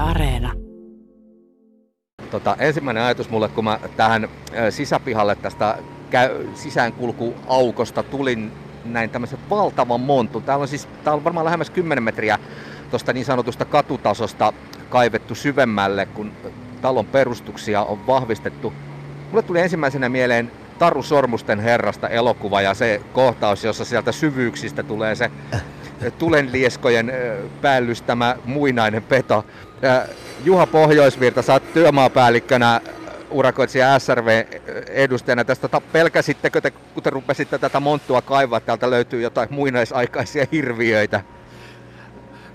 Areena. Tota, ensimmäinen ajatus mulle, kun mä tähän sisäpihalle tästä sisäänkulkuaukosta tulin näin tämmöisen valtavan montun. Täällä on siis, täällä on varmaan lähemmäs 10 metriä tuosta niin sanotusta katutasosta kaivettu syvemmälle, kun talon perustuksia on vahvistettu. Mulle tuli ensimmäisenä mieleen Taru Sormusten herrasta elokuva ja se kohtaus, jossa sieltä syvyyksistä tulee se tulenlieskojen päällystämä muinainen peto. Juha Pohjoisvirta, sä oot työmaapäällikkönä urakoitsija SRV-edustajana. Tästä pelkäsittekö te, kun te rupesitte tätä monttua kaivaa, täältä löytyy jotain muinaisaikaisia hirviöitä?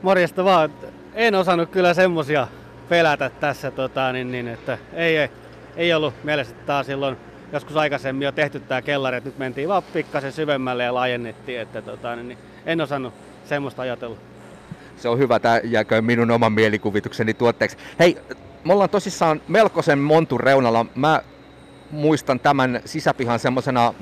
Morjesta vaan. En osannut kyllä semmosia pelätä tässä, tota, niin, niin, että ei, ei, ei ollut mielessä, että taas silloin joskus aikaisemmin jo tehty tämä kellari, että nyt mentiin vaan pikkasen syvemmälle ja laajennettiin, että tota, niin, niin, en osannut semmoista ajatella. Se on hyvä, tämä jääkö minun oman mielikuvitukseni tuotteeksi. Hei, me ollaan tosissaan melkoisen montun reunalla. Mä muistan tämän sisäpihan semmoisena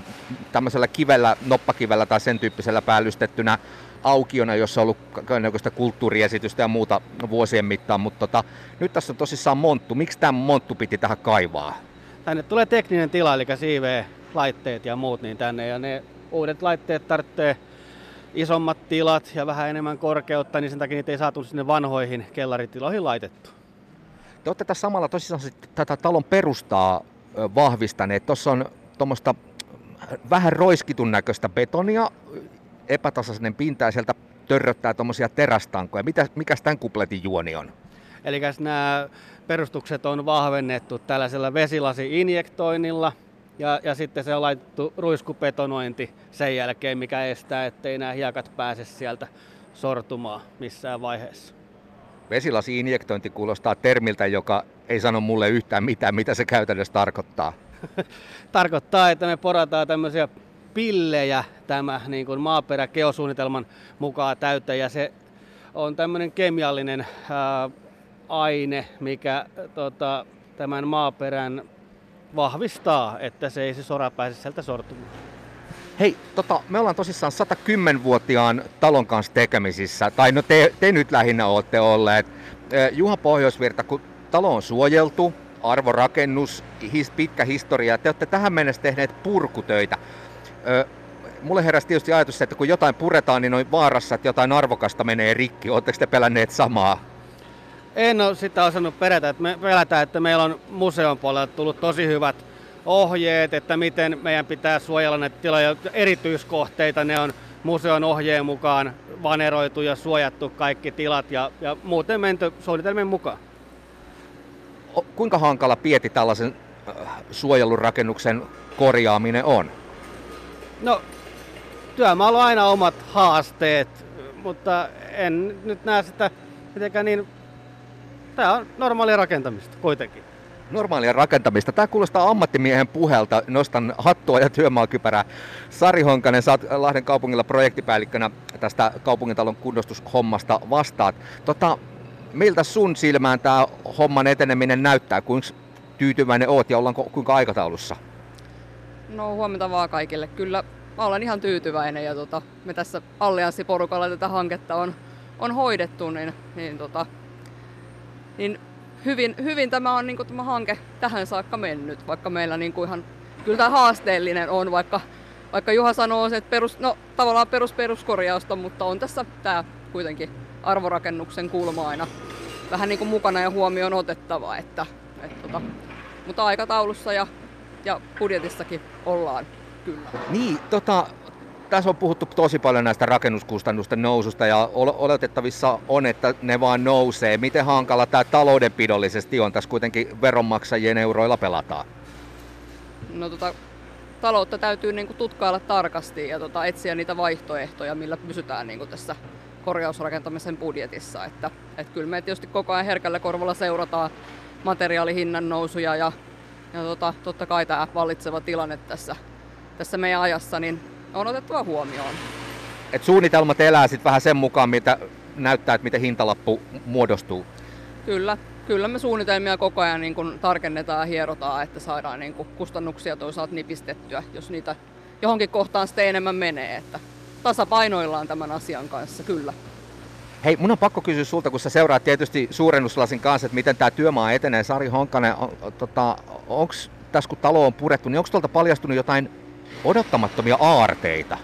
tämmöisellä kivellä, noppakivellä tai sen tyyppisellä päällystettynä aukiona, jossa on ollut kaikenlaista kulttuuriesitystä ja muuta vuosien mittaan, mutta tota, nyt tässä on tosissaan monttu. Miksi tämä monttu piti tähän kaivaa? Tänne tulee tekninen tila, eli CV-laitteet ja muut, niin tänne, ja ne uudet laitteet tarvitsee isommat tilat ja vähän enemmän korkeutta, niin sen takia niitä ei saatu sinne vanhoihin kellaritiloihin laitettu. Te olette tässä samalla tosissaan tätä talon perustaa vahvistaneet. Tuossa on tuommoista vähän roiskitun näköistä betonia, epätasainen pinta ja sieltä törröttää tuommoisia terästankoja. Mitä, mikä tämän kupletin juoni on? Eli nämä perustukset on vahvennettu tällaisella vesilasi-injektoinnilla ja, ja sitten se on laitettu ruiskupetonointi sen jälkeen, mikä estää, ettei nämä hiekat pääse sieltä sortumaan missään vaiheessa. Vesilasi-injektointi kuulostaa termiltä, joka ei sano mulle yhtään mitään, mitä se käytännössä tarkoittaa. tarkoittaa, että me porataan tämmöisiä pillejä tämä niin kuin maaperäkeosuunnitelman mukaan täyteen ja se on tämmöinen kemiallinen ää, aine, mikä tota, tämän maaperän vahvistaa, että se ei se sora pääse sieltä sortumaan. Hei, tota, me ollaan tosissaan 110-vuotiaan talon kanssa tekemisissä, tai no te, te nyt lähinnä olette olleet. Juha Pohjoisvirta, kun talo on suojeltu, arvorakennus, his, pitkä historia, te olette tähän mennessä tehneet purkutöitä. Ö, mulle heräsi tietysti ajatus, että kun jotain puretaan, niin on vaarassa, että jotain arvokasta menee rikki. Oletteko te pelänneet samaa? En ole sitä osannut perätä. Että me pelätään, että meillä on museon puolella tullut tosi hyvät ohjeet, että miten meidän pitää suojella näitä tiloja. Erityiskohteita ne on museon ohjeen mukaan vaneroitu ja suojattu kaikki tilat ja, ja muuten menty suunnitelmien mukaan. Kuinka hankala pieti tällaisen suojelurakennuksen korjaaminen on? No, työmaalla on aina omat haasteet, mutta en nyt näe sitä mitenkään niin... Tämä on normaalia rakentamista kuitenkin. Normaalia rakentamista. Tämä kuulostaa ammattimiehen puhelta. Nostan hattua ja työmaakypärää. Sari Honkanen, oot Lahden kaupungilla projektipäällikkönä tästä kaupungintalon kunnostushommasta vastaat. Tota, miltä sun silmään tämä homman eteneminen näyttää? Kuinka tyytyväinen oot ja ollaanko kuinka aikataulussa? No huomenta vaan kaikille. Kyllä mä olen ihan tyytyväinen ja tota, me tässä allianssiporukalla tätä hanketta on, on hoidettu, niin, niin, tota, niin hyvin, hyvin tämä on niin kuin, tämä hanke tähän saakka mennyt, vaikka meillä niin kuin ihan, kyllä tämä haasteellinen on, vaikka, vaikka Juha sanoo, että perus, no, tavallaan perus peruskorjausta, mutta on tässä tämä kuitenkin arvorakennuksen kulma aina vähän niin kuin mukana ja huomioon otettava, että, että tota, mutta aikataulussa ja ja budjetissakin ollaan kyllä. Niin, tota, tässä on puhuttu tosi paljon näistä rakennuskustannusten noususta ja oletettavissa on, että ne vaan nousee. Miten hankala tämä taloudenpidollisesti on? Tässä kuitenkin veronmaksajien euroilla pelataan. No tota, taloutta täytyy niinku tutkailla tarkasti ja tota, etsiä niitä vaihtoehtoja, millä pysytään niinku tässä korjausrakentamisen budjetissa. Että, et kyllä me tietysti koko ajan herkällä korvalla seurataan materiaalihinnan nousuja ja ja tota, totta kai tämä vallitseva tilanne tässä, tässä meidän ajassa niin on otettava huomioon. Et suunnitelmat elää sitten vähän sen mukaan, mitä näyttää, että miten hintalappu muodostuu. Kyllä, kyllä me suunnitelmia koko ajan niin kun tarkennetaan ja hierotaan, että saadaan niin kun kustannuksia toisaalta nipistettyä, jos niitä johonkin kohtaan sitten enemmän menee. Että tasapainoillaan tämän asian kanssa, kyllä. Hei, mun on pakko kysyä sulta, kun sä seuraat tietysti suurennuslasin kanssa, että miten tämä työmaa etenee. Sari Honkanen, on, tota, onko tässä kun talo on purettu, niin onko tuolta paljastunut jotain odottamattomia aarteita?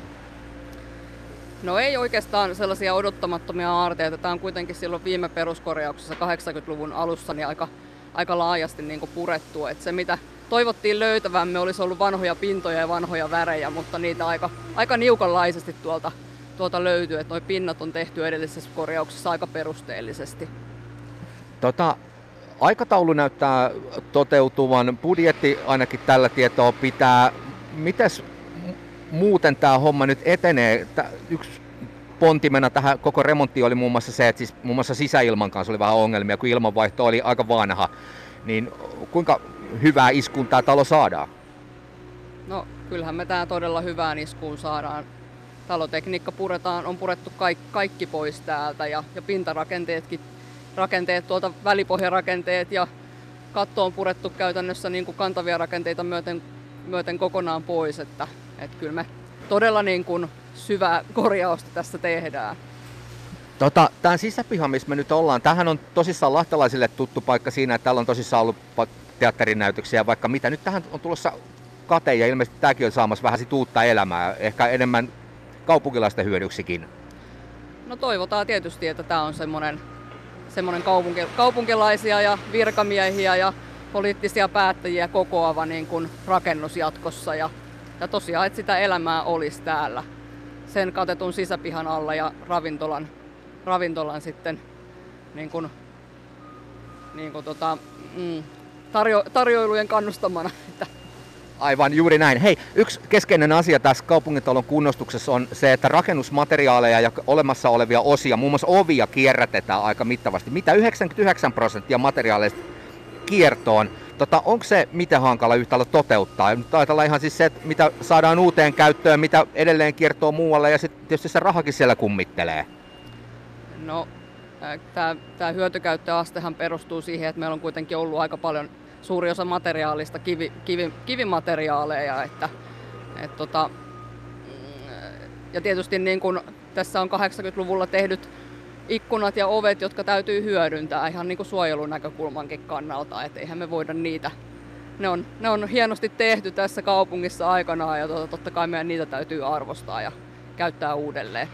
No ei oikeastaan sellaisia odottamattomia aarteita. Tämä on kuitenkin silloin viime peruskorjauksessa 80-luvun alussa niin aika, aika laajasti niin kuin purettu. Et se mitä toivottiin löytävämme olisi ollut vanhoja pintoja ja vanhoja värejä, mutta niitä aika, aika niukanlaisesti tuolta, tuolta löytyy. Että nuo pinnat on tehty edellisessä korjauksessa aika perusteellisesti. Tota, aikataulu näyttää toteutuvan, budjetti ainakin tällä tietoa pitää. Mites muuten tämä homma nyt etenee? Tää, yksi pontimena tähän koko remonttiin oli muun muassa se, että siis muun muassa sisäilman kanssa oli vähän ongelmia, kun ilmanvaihto oli aika vanha. Niin kuinka hyvää iskuun tämä talo saadaan? No kyllähän me tämä todella hyvään iskuun saadaan. Talotekniikka puretaan, on purettu kaikki, kaikki pois täältä ja, ja pintarakenteetkin, rakenteet, tuolta välipohjarakenteet ja katto on purettu käytännössä niin kuin kantavia rakenteita myöten, myöten kokonaan pois, että, että kyllä me todella niin kuin syvää korjausta tässä tehdään. Tota, tämä sisäpiha, missä me nyt ollaan, tähän on tosissaan lahtelaisille tuttu paikka siinä, että täällä on tosissaan ollut teatterinäytöksiä, vaikka mitä. Nyt tähän on tulossa kate ja ilmeisesti tämäkin on saamassa vähän sit uutta elämää, ehkä enemmän kaupunkilaisten hyödyksikin. No toivotaan tietysti, että tämä on semmoinen, semmoinen kaupunki, kaupunkilaisia ja virkamiehiä ja poliittisia päättäjiä kokoava niin kuin rakennus jatkossa. Ja, ja tosiaan, että sitä elämää olisi täällä sen katetun sisäpihan alla ja ravintolan, ravintolan sitten niin kuin, niin kuin tota, mm, tarjo, tarjoilujen kannustamana. Aivan juuri näin. Hei, yksi keskeinen asia tässä kaupungintalon kunnostuksessa on se, että rakennusmateriaaleja ja olemassa olevia osia, muun muassa ovia, kierrätetään aika mittavasti. Mitä 99 prosenttia materiaaleista kiertoon. Tota, onko se miten hankala yhtälö toteuttaa? Nyt ajatellaan ihan siis se, että mitä saadaan uuteen käyttöön, mitä edelleen kiertoo muualle ja sitten tietysti se rahakin siellä kummittelee. No, tämä hyötykäyttöastehan perustuu siihen, että meillä on kuitenkin ollut aika paljon suuri osa materiaalista kivi, kivi, kivimateriaaleja. Että, et tota, mm, ja tietysti niin kun tässä on 80-luvulla tehdyt ikkunat ja ovet, jotka täytyy hyödyntää ihan niin kuin suojelun näkökulmankin kannalta. Et eihän me voida niitä, ne on, ne on hienosti tehty tässä kaupungissa aikanaan ja totta kai meidän niitä täytyy arvostaa ja käyttää uudelleen.